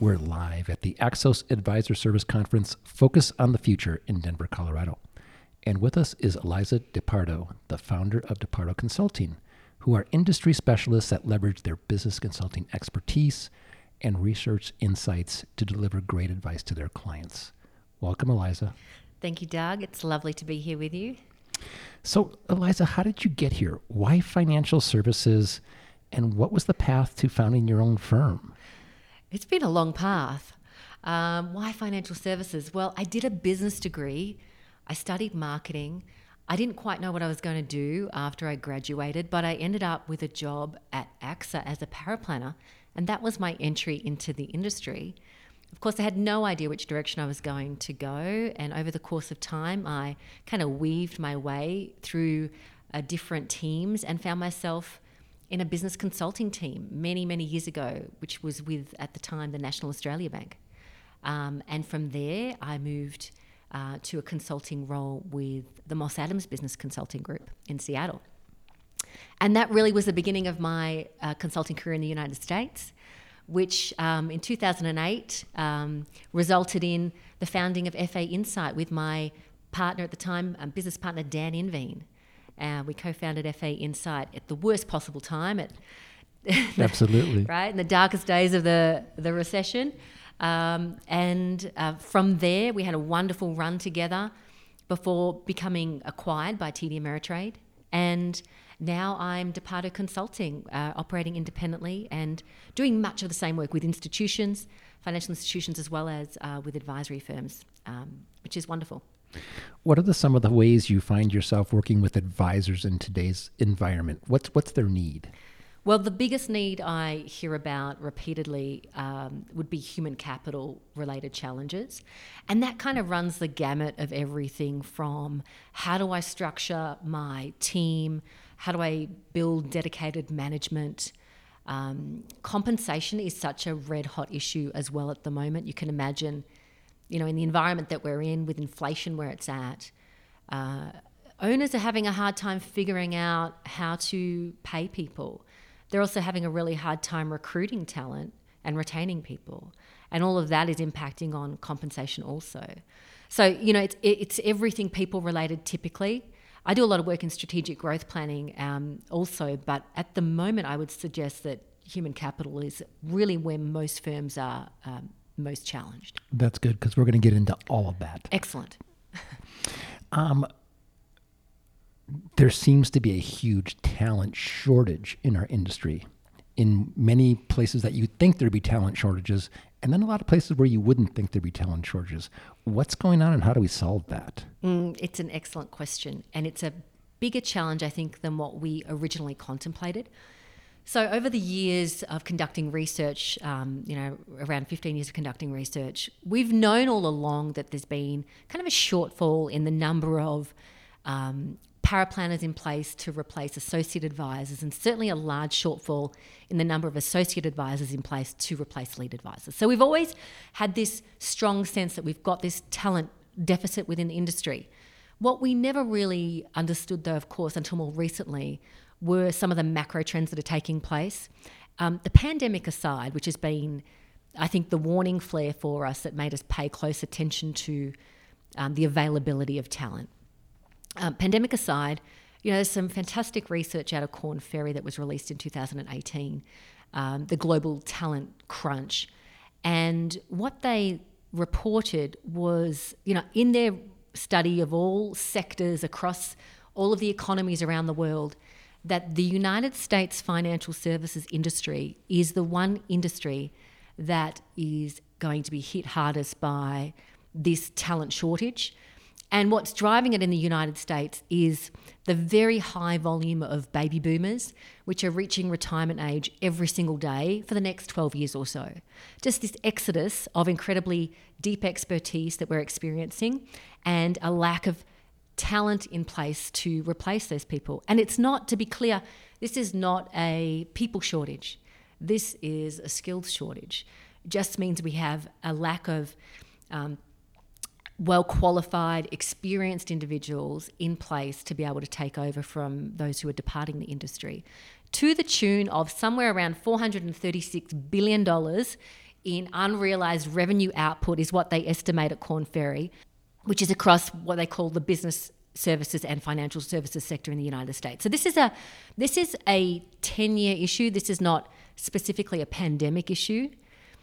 We're live at the Axos Advisor Service Conference Focus on the Future in Denver, Colorado. And with us is Eliza DePardo, the founder of DePardo Consulting, who are industry specialists that leverage their business consulting expertise and research insights to deliver great advice to their clients. Welcome, Eliza. Thank you, Doug. It's lovely to be here with you. So, Eliza, how did you get here? Why financial services? And what was the path to founding your own firm? It's been a long path. Um, why financial services? Well, I did a business degree. I studied marketing. I didn't quite know what I was going to do after I graduated, but I ended up with a job at AXA as a paraplanner, and that was my entry into the industry. Of course, I had no idea which direction I was going to go, and over the course of time, I kind of weaved my way through uh, different teams and found myself in a business consulting team many, many years ago, which was with, at the time, the National Australia Bank. Um, and from there, I moved uh, to a consulting role with the Moss Adams Business Consulting Group in Seattle. And that really was the beginning of my uh, consulting career in the United States, which um, in 2008 um, resulted in the founding of FA Insight with my partner at the time, um, business partner Dan Inveen. Uh, we co-founded FA Insight at the worst possible time, at absolutely. right? In the darkest days of the the recession, um, and uh, from there we had a wonderful run together before becoming acquired by TD Ameritrade, and now I'm DePardo Consulting, uh, operating independently and doing much of the same work with institutions, financial institutions, as well as uh, with advisory firms, um, which is wonderful. What are the, some of the ways you find yourself working with advisors in today's environment? What's what's their need? Well, the biggest need I hear about repeatedly um, would be human capital related challenges. And that kind of runs the gamut of everything from how do I structure my team? How do I build dedicated management? Um, compensation is such a red hot issue as well at the moment. You can imagine you know, in the environment that we're in with inflation where it's at, uh, owners are having a hard time figuring out how to pay people. They're also having a really hard time recruiting talent and retaining people. And all of that is impacting on compensation also. So, you know, it's, it's everything people related typically. I do a lot of work in strategic growth planning um, also, but at the moment, I would suggest that human capital is really where most firms are um, most challenged. That's good because we're going to get into all of that. Excellent. um, there seems to be a huge talent shortage in our industry. In many places that you think there'd be talent shortages, and then a lot of places where you wouldn't think there'd be talent shortages. What's going on, and how do we solve that? Mm, it's an excellent question, and it's a bigger challenge, I think, than what we originally contemplated. So, over the years of conducting research, um, you know, around 15 years of conducting research, we've known all along that there's been kind of a shortfall in the number of um, paraplanners in place to replace associate advisors, and certainly a large shortfall in the number of associate advisors in place to replace lead advisors. So, we've always had this strong sense that we've got this talent deficit within the industry. What we never really understood, though, of course, until more recently, were some of the macro trends that are taking place. Um, the pandemic aside, which has been, I think, the warning flare for us that made us pay close attention to um, the availability of talent. Um, pandemic aside, you know, there's some fantastic research out of Korn Ferry that was released in 2018, um, the Global Talent Crunch. And what they reported was, you know, in their study of all sectors across all of the economies around the world, that the United States financial services industry is the one industry that is going to be hit hardest by this talent shortage. And what's driving it in the United States is the very high volume of baby boomers, which are reaching retirement age every single day for the next 12 years or so. Just this exodus of incredibly deep expertise that we're experiencing and a lack of talent in place to replace those people. And it's not, to be clear, this is not a people shortage. This is a skills shortage. It just means we have a lack of um, well qualified, experienced individuals in place to be able to take over from those who are departing the industry to the tune of somewhere around $436 billion in unrealized revenue output, is what they estimate at Korn Ferry, which is across what they call the business services and financial services sector in the United States. So this is a this is a 10-year issue. This is not specifically a pandemic issue.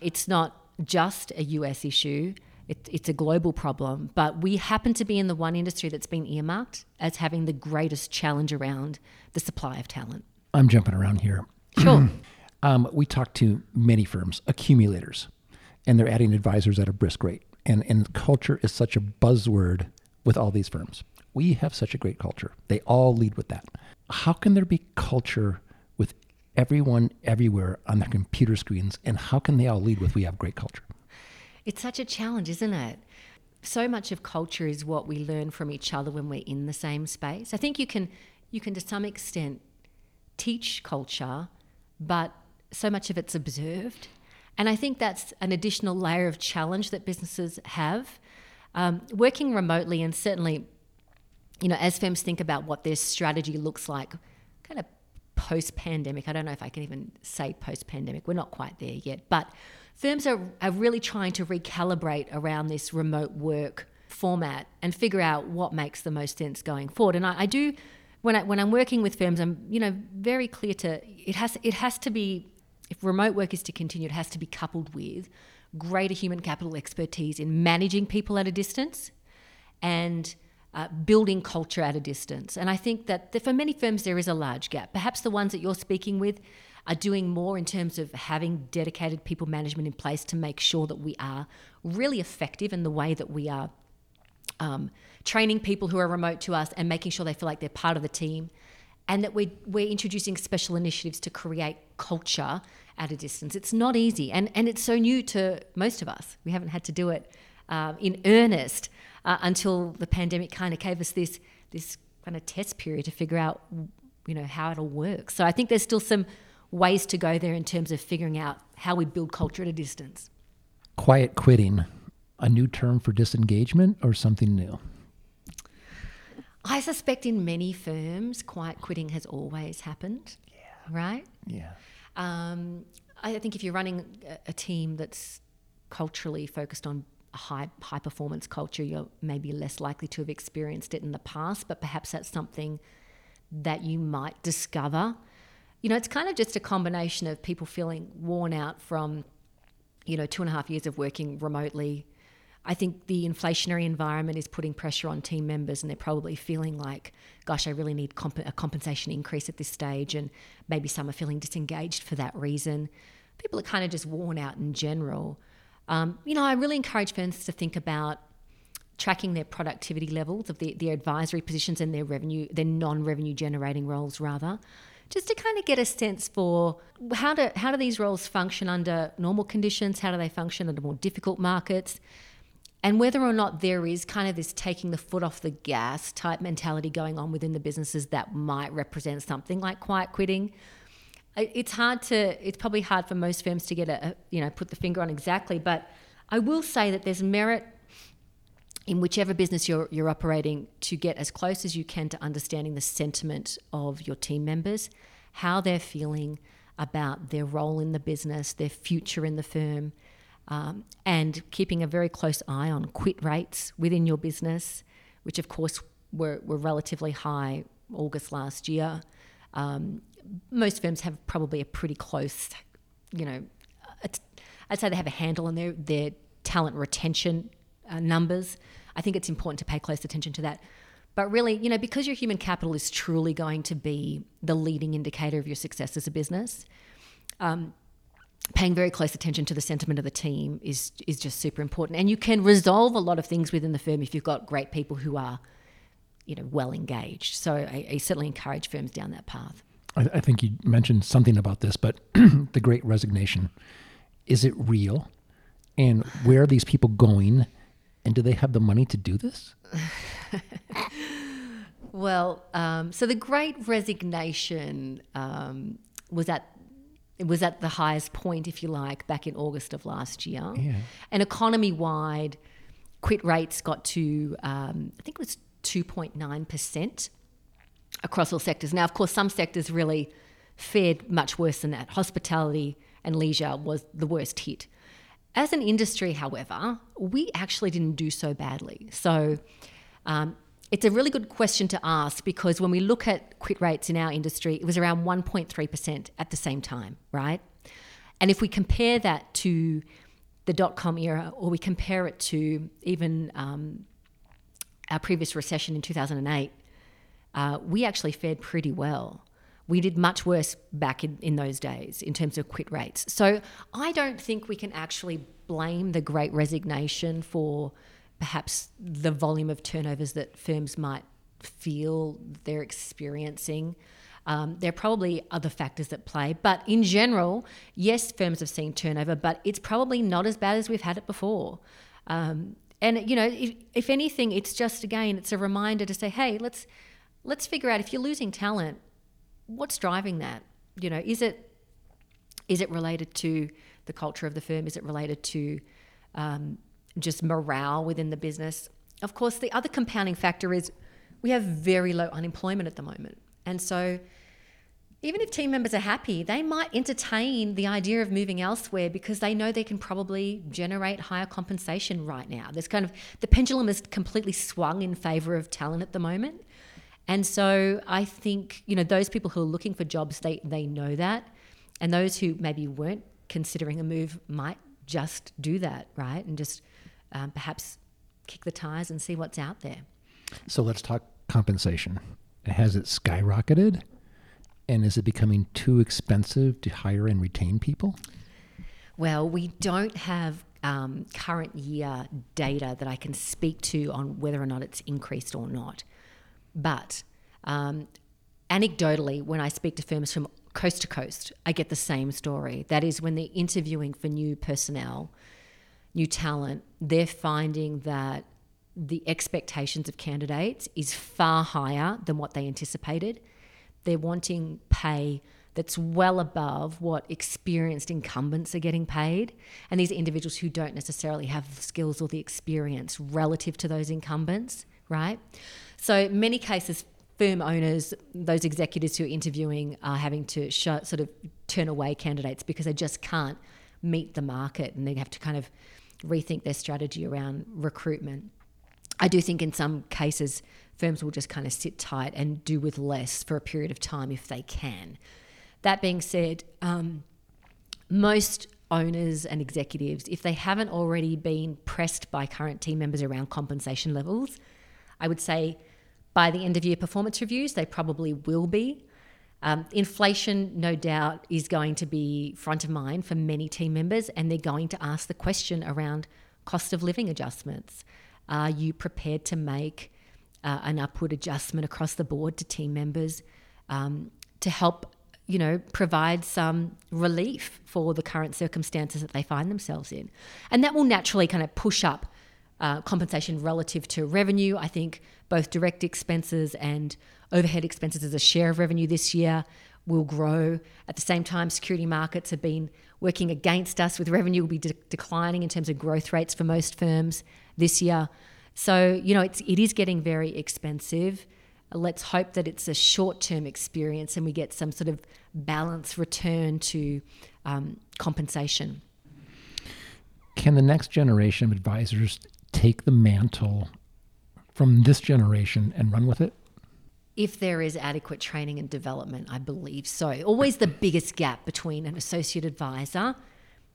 It's not just a US issue it, it's a global problem, but we happen to be in the one industry that's been earmarked as having the greatest challenge around the supply of talent. I'm jumping around here. Sure. um, we talk to many firms, accumulators, and they're adding advisors at a brisk rate. And, and culture is such a buzzword with all these firms. We have such a great culture. They all lead with that. How can there be culture with everyone everywhere on their computer screens? And how can they all lead with we have great culture? It's such a challenge, isn't it? So much of culture is what we learn from each other when we're in the same space. I think you can you can to some extent teach culture, but so much of it's observed. And I think that's an additional layer of challenge that businesses have. Um, working remotely, and certainly, you know, as firms think about what their strategy looks like, kind of post pandemic, I don't know if I can even say post pandemic, we're not quite there yet, but firms are, are really trying to recalibrate around this remote work format and figure out what makes the most sense going forward. And I, I do when I when I'm working with firms, I'm you know very clear to it has it has to be if remote work is to continue, it has to be coupled with greater human capital expertise in managing people at a distance and uh, building culture at a distance. And I think that for many firms there is a large gap. Perhaps the ones that you're speaking with are doing more in terms of having dedicated people management in place to make sure that we are really effective in the way that we are um, training people who are remote to us and making sure they feel like they're part of the team and that we're, we're introducing special initiatives to create culture at a distance. It's not easy, and, and it's so new to most of us. We haven't had to do it uh, in earnest uh, until the pandemic kind of gave us this this kind of test period to figure out, you know, how it'll work. So I think there's still some ways to go there in terms of figuring out how we build culture at a distance. Quiet quitting, a new term for disengagement or something new? I suspect in many firms, quiet quitting has always happened. Yeah. Right? Yeah. Um, I think if you're running a team that's culturally focused on high high performance culture, you're maybe less likely to have experienced it in the past, but perhaps that's something that you might discover you know, it's kind of just a combination of people feeling worn out from, you know, two and a half years of working remotely. I think the inflationary environment is putting pressure on team members, and they're probably feeling like, gosh, I really need comp- a compensation increase at this stage. And maybe some are feeling disengaged for that reason. People are kind of just worn out in general. Um, you know, I really encourage firms to think about tracking their productivity levels of the, their advisory positions and their revenue, their non-revenue generating roles rather just to kind of get a sense for how do how do these roles function under normal conditions? How do they function under more difficult markets? And whether or not there is kind of this taking the foot off the gas type mentality going on within the businesses that might represent something like quiet quitting. It's hard to, it's probably hard for most firms to get a, you know, put the finger on exactly, but I will say that there's merit in whichever business you're, you're operating to get as close as you can to understanding the sentiment of your team members, how they're feeling about their role in the business, their future in the firm, um, and keeping a very close eye on quit rates within your business, which of course were, were relatively high August last year. Um, most firms have probably a pretty close, you know, I'd say they have a handle on their, their talent retention uh, numbers. I think it's important to pay close attention to that. But really, you know, because your human capital is truly going to be the leading indicator of your success as a business, um, paying very close attention to the sentiment of the team is is just super important. And you can resolve a lot of things within the firm if you've got great people who are, you know, well engaged. So I, I certainly encourage firms down that path. I, I think you mentioned something about this, but the Great Resignation is it real? And where are these people going? And do they have the money to do this? well, um, so the Great Resignation um, was at it was at the highest point, if you like, back in August of last year. Yeah. And economy wide, quit rates got to um, I think it was two point nine percent across all sectors. Now, of course, some sectors really fared much worse than that. Hospitality and leisure was the worst hit. As an industry, however, we actually didn't do so badly. So um, it's a really good question to ask because when we look at quit rates in our industry, it was around 1.3% at the same time, right? And if we compare that to the dot com era, or we compare it to even um, our previous recession in 2008, uh, we actually fared pretty well we did much worse back in, in those days in terms of quit rates. So I don't think we can actually blame the great resignation for perhaps the volume of turnovers that firms might feel they're experiencing. Um, there are probably other factors at play, but in general, yes, firms have seen turnover, but it's probably not as bad as we've had it before. Um, and you know, if, if anything, it's just again, it's a reminder to say, hey, let's let's figure out if you're losing talent, what's driving that? You know, is it is it related to the culture of the firm? Is it related to um, just morale within the business? Of course, the other compounding factor is we have very low unemployment at the moment, and so even if team members are happy, they might entertain the idea of moving elsewhere because they know they can probably generate higher compensation right now. There's kind of the pendulum is completely swung in favor of talent at the moment. And so I think, you know, those people who are looking for jobs, they, they know that. And those who maybe weren't considering a move might just do that, right? And just um, perhaps kick the tires and see what's out there. So let's talk compensation. Has it skyrocketed? And is it becoming too expensive to hire and retain people? Well, we don't have um, current year data that I can speak to on whether or not it's increased or not. But um, anecdotally, when I speak to firms from coast to coast, I get the same story. That is, when they're interviewing for new personnel, new talent, they're finding that the expectations of candidates is far higher than what they anticipated. They're wanting pay that's well above what experienced incumbents are getting paid. And these individuals who don't necessarily have the skills or the experience relative to those incumbents, right? So many cases, firm owners, those executives who are interviewing, are having to sort of turn away candidates because they just can't meet the market, and they have to kind of rethink their strategy around recruitment. I do think in some cases firms will just kind of sit tight and do with less for a period of time if they can. That being said, um, most owners and executives, if they haven't already been pressed by current team members around compensation levels, I would say by the end of year performance reviews, they probably will be. Um, inflation, no doubt, is going to be front of mind for many team members, and they're going to ask the question around cost of living adjustments. Are you prepared to make uh, an upward adjustment across the board to team members um, to help, you know, provide some relief for the current circumstances that they find themselves in? And that will naturally kind of push up uh, compensation relative to revenue. I think both direct expenses and overhead expenses as a share of revenue this year will grow. At the same time, security markets have been working against us, with revenue will be de- declining in terms of growth rates for most firms this year. So you know, it's it is getting very expensive. Let's hope that it's a short-term experience and we get some sort of balance return to um, compensation. Can the next generation of advisors take the mantle from this generation and run with it? If there is adequate training and development, I believe so. Always the biggest gap between an associate advisor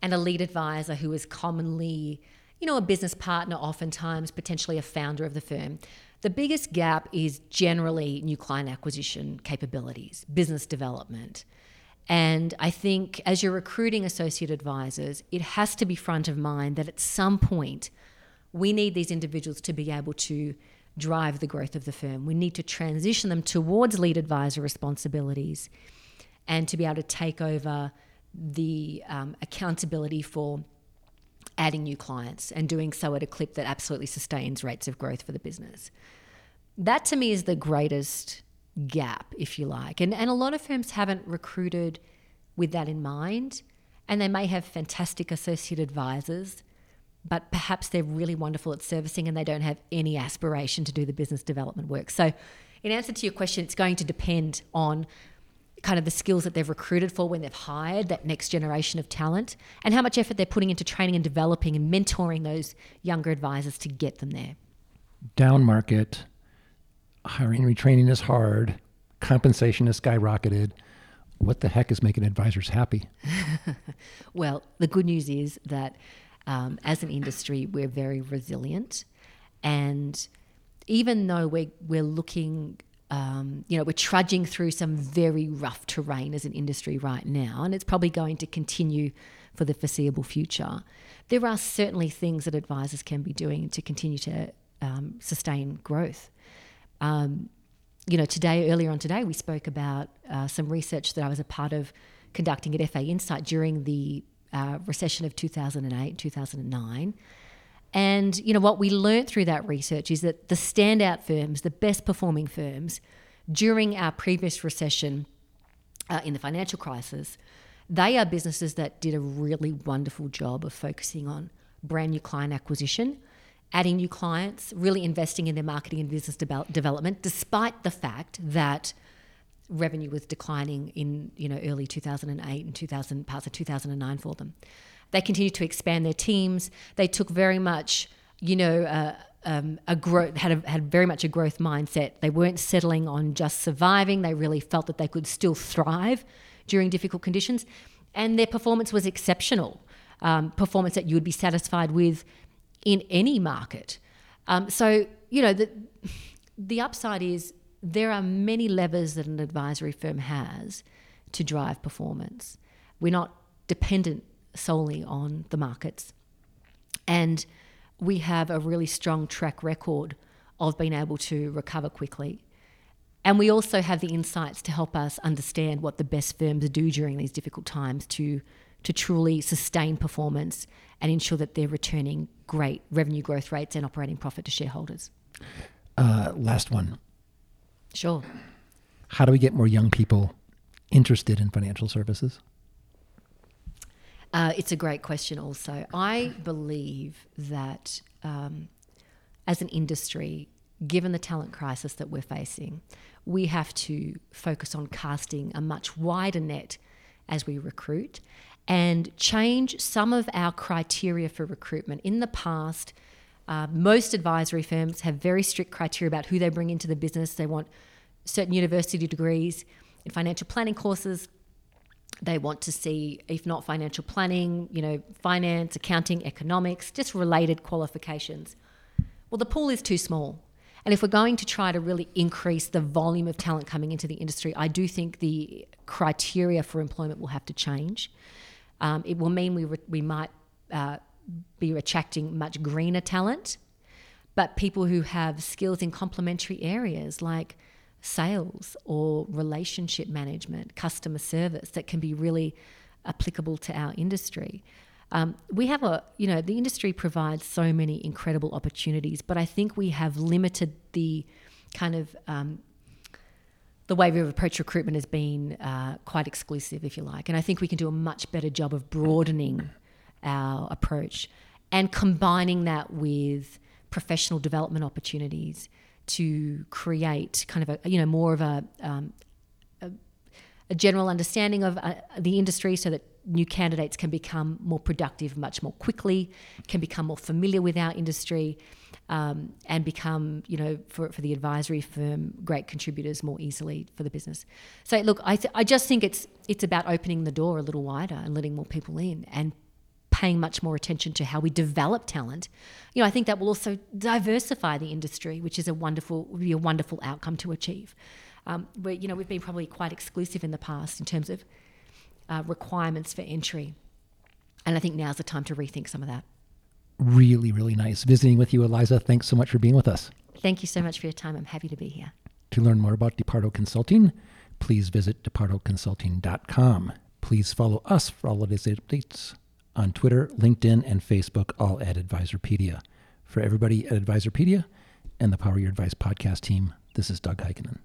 and a lead advisor who is commonly, you know, a business partner, oftentimes potentially a founder of the firm. The biggest gap is generally new client acquisition capabilities, business development. And I think as you're recruiting associate advisors, it has to be front of mind that at some point we need these individuals to be able to drive the growth of the firm. We need to transition them towards lead advisor responsibilities and to be able to take over the um, accountability for adding new clients and doing so at a clip that absolutely sustains rates of growth for the business. That to me is the greatest gap, if you like. And, and a lot of firms haven't recruited with that in mind. And they may have fantastic associate advisors, but perhaps they're really wonderful at servicing and they don't have any aspiration to do the business development work. So, in answer to your question, it's going to depend on kind of the skills that they've recruited for when they've hired that next generation of talent and how much effort they're putting into training and developing and mentoring those younger advisors to get them there. Down market, hiring and retraining is hard, compensation has skyrocketed. What the heck is making advisors happy? well, the good news is that um, as an industry, we're very resilient. And even though we're, we're looking, um, you know, we're trudging through some very rough terrain as an industry right now, and it's probably going to continue for the foreseeable future, there are certainly things that advisors can be doing to continue to um, sustain growth. Um, you know, today, earlier on today, we spoke about uh, some research that I was a part of conducting at FA Insight during the uh, recession of 2008, 2009. And, you know, what we learned through that research is that the standout firms, the best performing firms during our previous recession uh, in the financial crisis, they are businesses that did a really wonderful job of focusing on brand new client acquisition, adding new clients, really investing in their marketing and business de- development, despite the fact that revenue was declining in you know early 2008 and 2000 parts of 2009 for them. They continued to expand their teams. They took very much you know uh, um, a growth had a, had very much a growth mindset. They weren't settling on just surviving. They really felt that they could still thrive during difficult conditions, and their performance was exceptional. Um, performance that you would be satisfied with in any market. Um, so, you know, the, the upside is there are many levers that an advisory firm has to drive performance. We're not dependent solely on the markets. And we have a really strong track record of being able to recover quickly. And we also have the insights to help us understand what the best firms do during these difficult times to, to truly sustain performance and ensure that they're returning great revenue growth rates and operating profit to shareholders. Uh, last one. Sure. How do we get more young people interested in financial services? Uh, it's a great question, also. I believe that um, as an industry, given the talent crisis that we're facing, we have to focus on casting a much wider net as we recruit and change some of our criteria for recruitment. In the past, uh, most advisory firms have very strict criteria about who they bring into the business. They want certain university degrees in financial planning courses. They want to see, if not financial planning, you know, finance, accounting, economics, just related qualifications. Well, the pool is too small. And if we're going to try to really increase the volume of talent coming into the industry, I do think the criteria for employment will have to change. Um, it will mean we, re- we might uh, be attracting much greener talent, but people who have skills in complementary areas like sales or relationship management, customer service that can be really applicable to our industry. Um, we have a, you know, the industry provides so many incredible opportunities, but I think we have limited the kind of um, the way we've approached recruitment has been uh, quite exclusive, if you like. And I think we can do a much better job of broadening our approach and combining that with professional development opportunities to create kind of a you know more of a um, a, a, general understanding of uh, the industry so that new candidates can become more productive much more quickly, can become more familiar with our industry, um, and become, you know, for, for the advisory firm, great contributors more easily for the business. So, look, I, th- I just think it's it's about opening the door a little wider and letting more people in and paying much more attention to how we develop talent. You know, I think that will also diversify the industry, which is a wonderful, would be a wonderful outcome to achieve. Um, where you know we've been probably quite exclusive in the past in terms of uh, requirements for entry. And I think now's the time to rethink some of that. Really, really nice visiting with you, Eliza. Thanks so much for being with us. Thank you so much for your time. I'm happy to be here. To learn more about DePardo Consulting, please visit depardoconsulting.com. Please follow us for all the latest updates on Twitter, LinkedIn, and Facebook, all at Advisorpedia. For everybody at Advisorpedia and the Power Your Advice podcast team, this is Doug Heikkinen.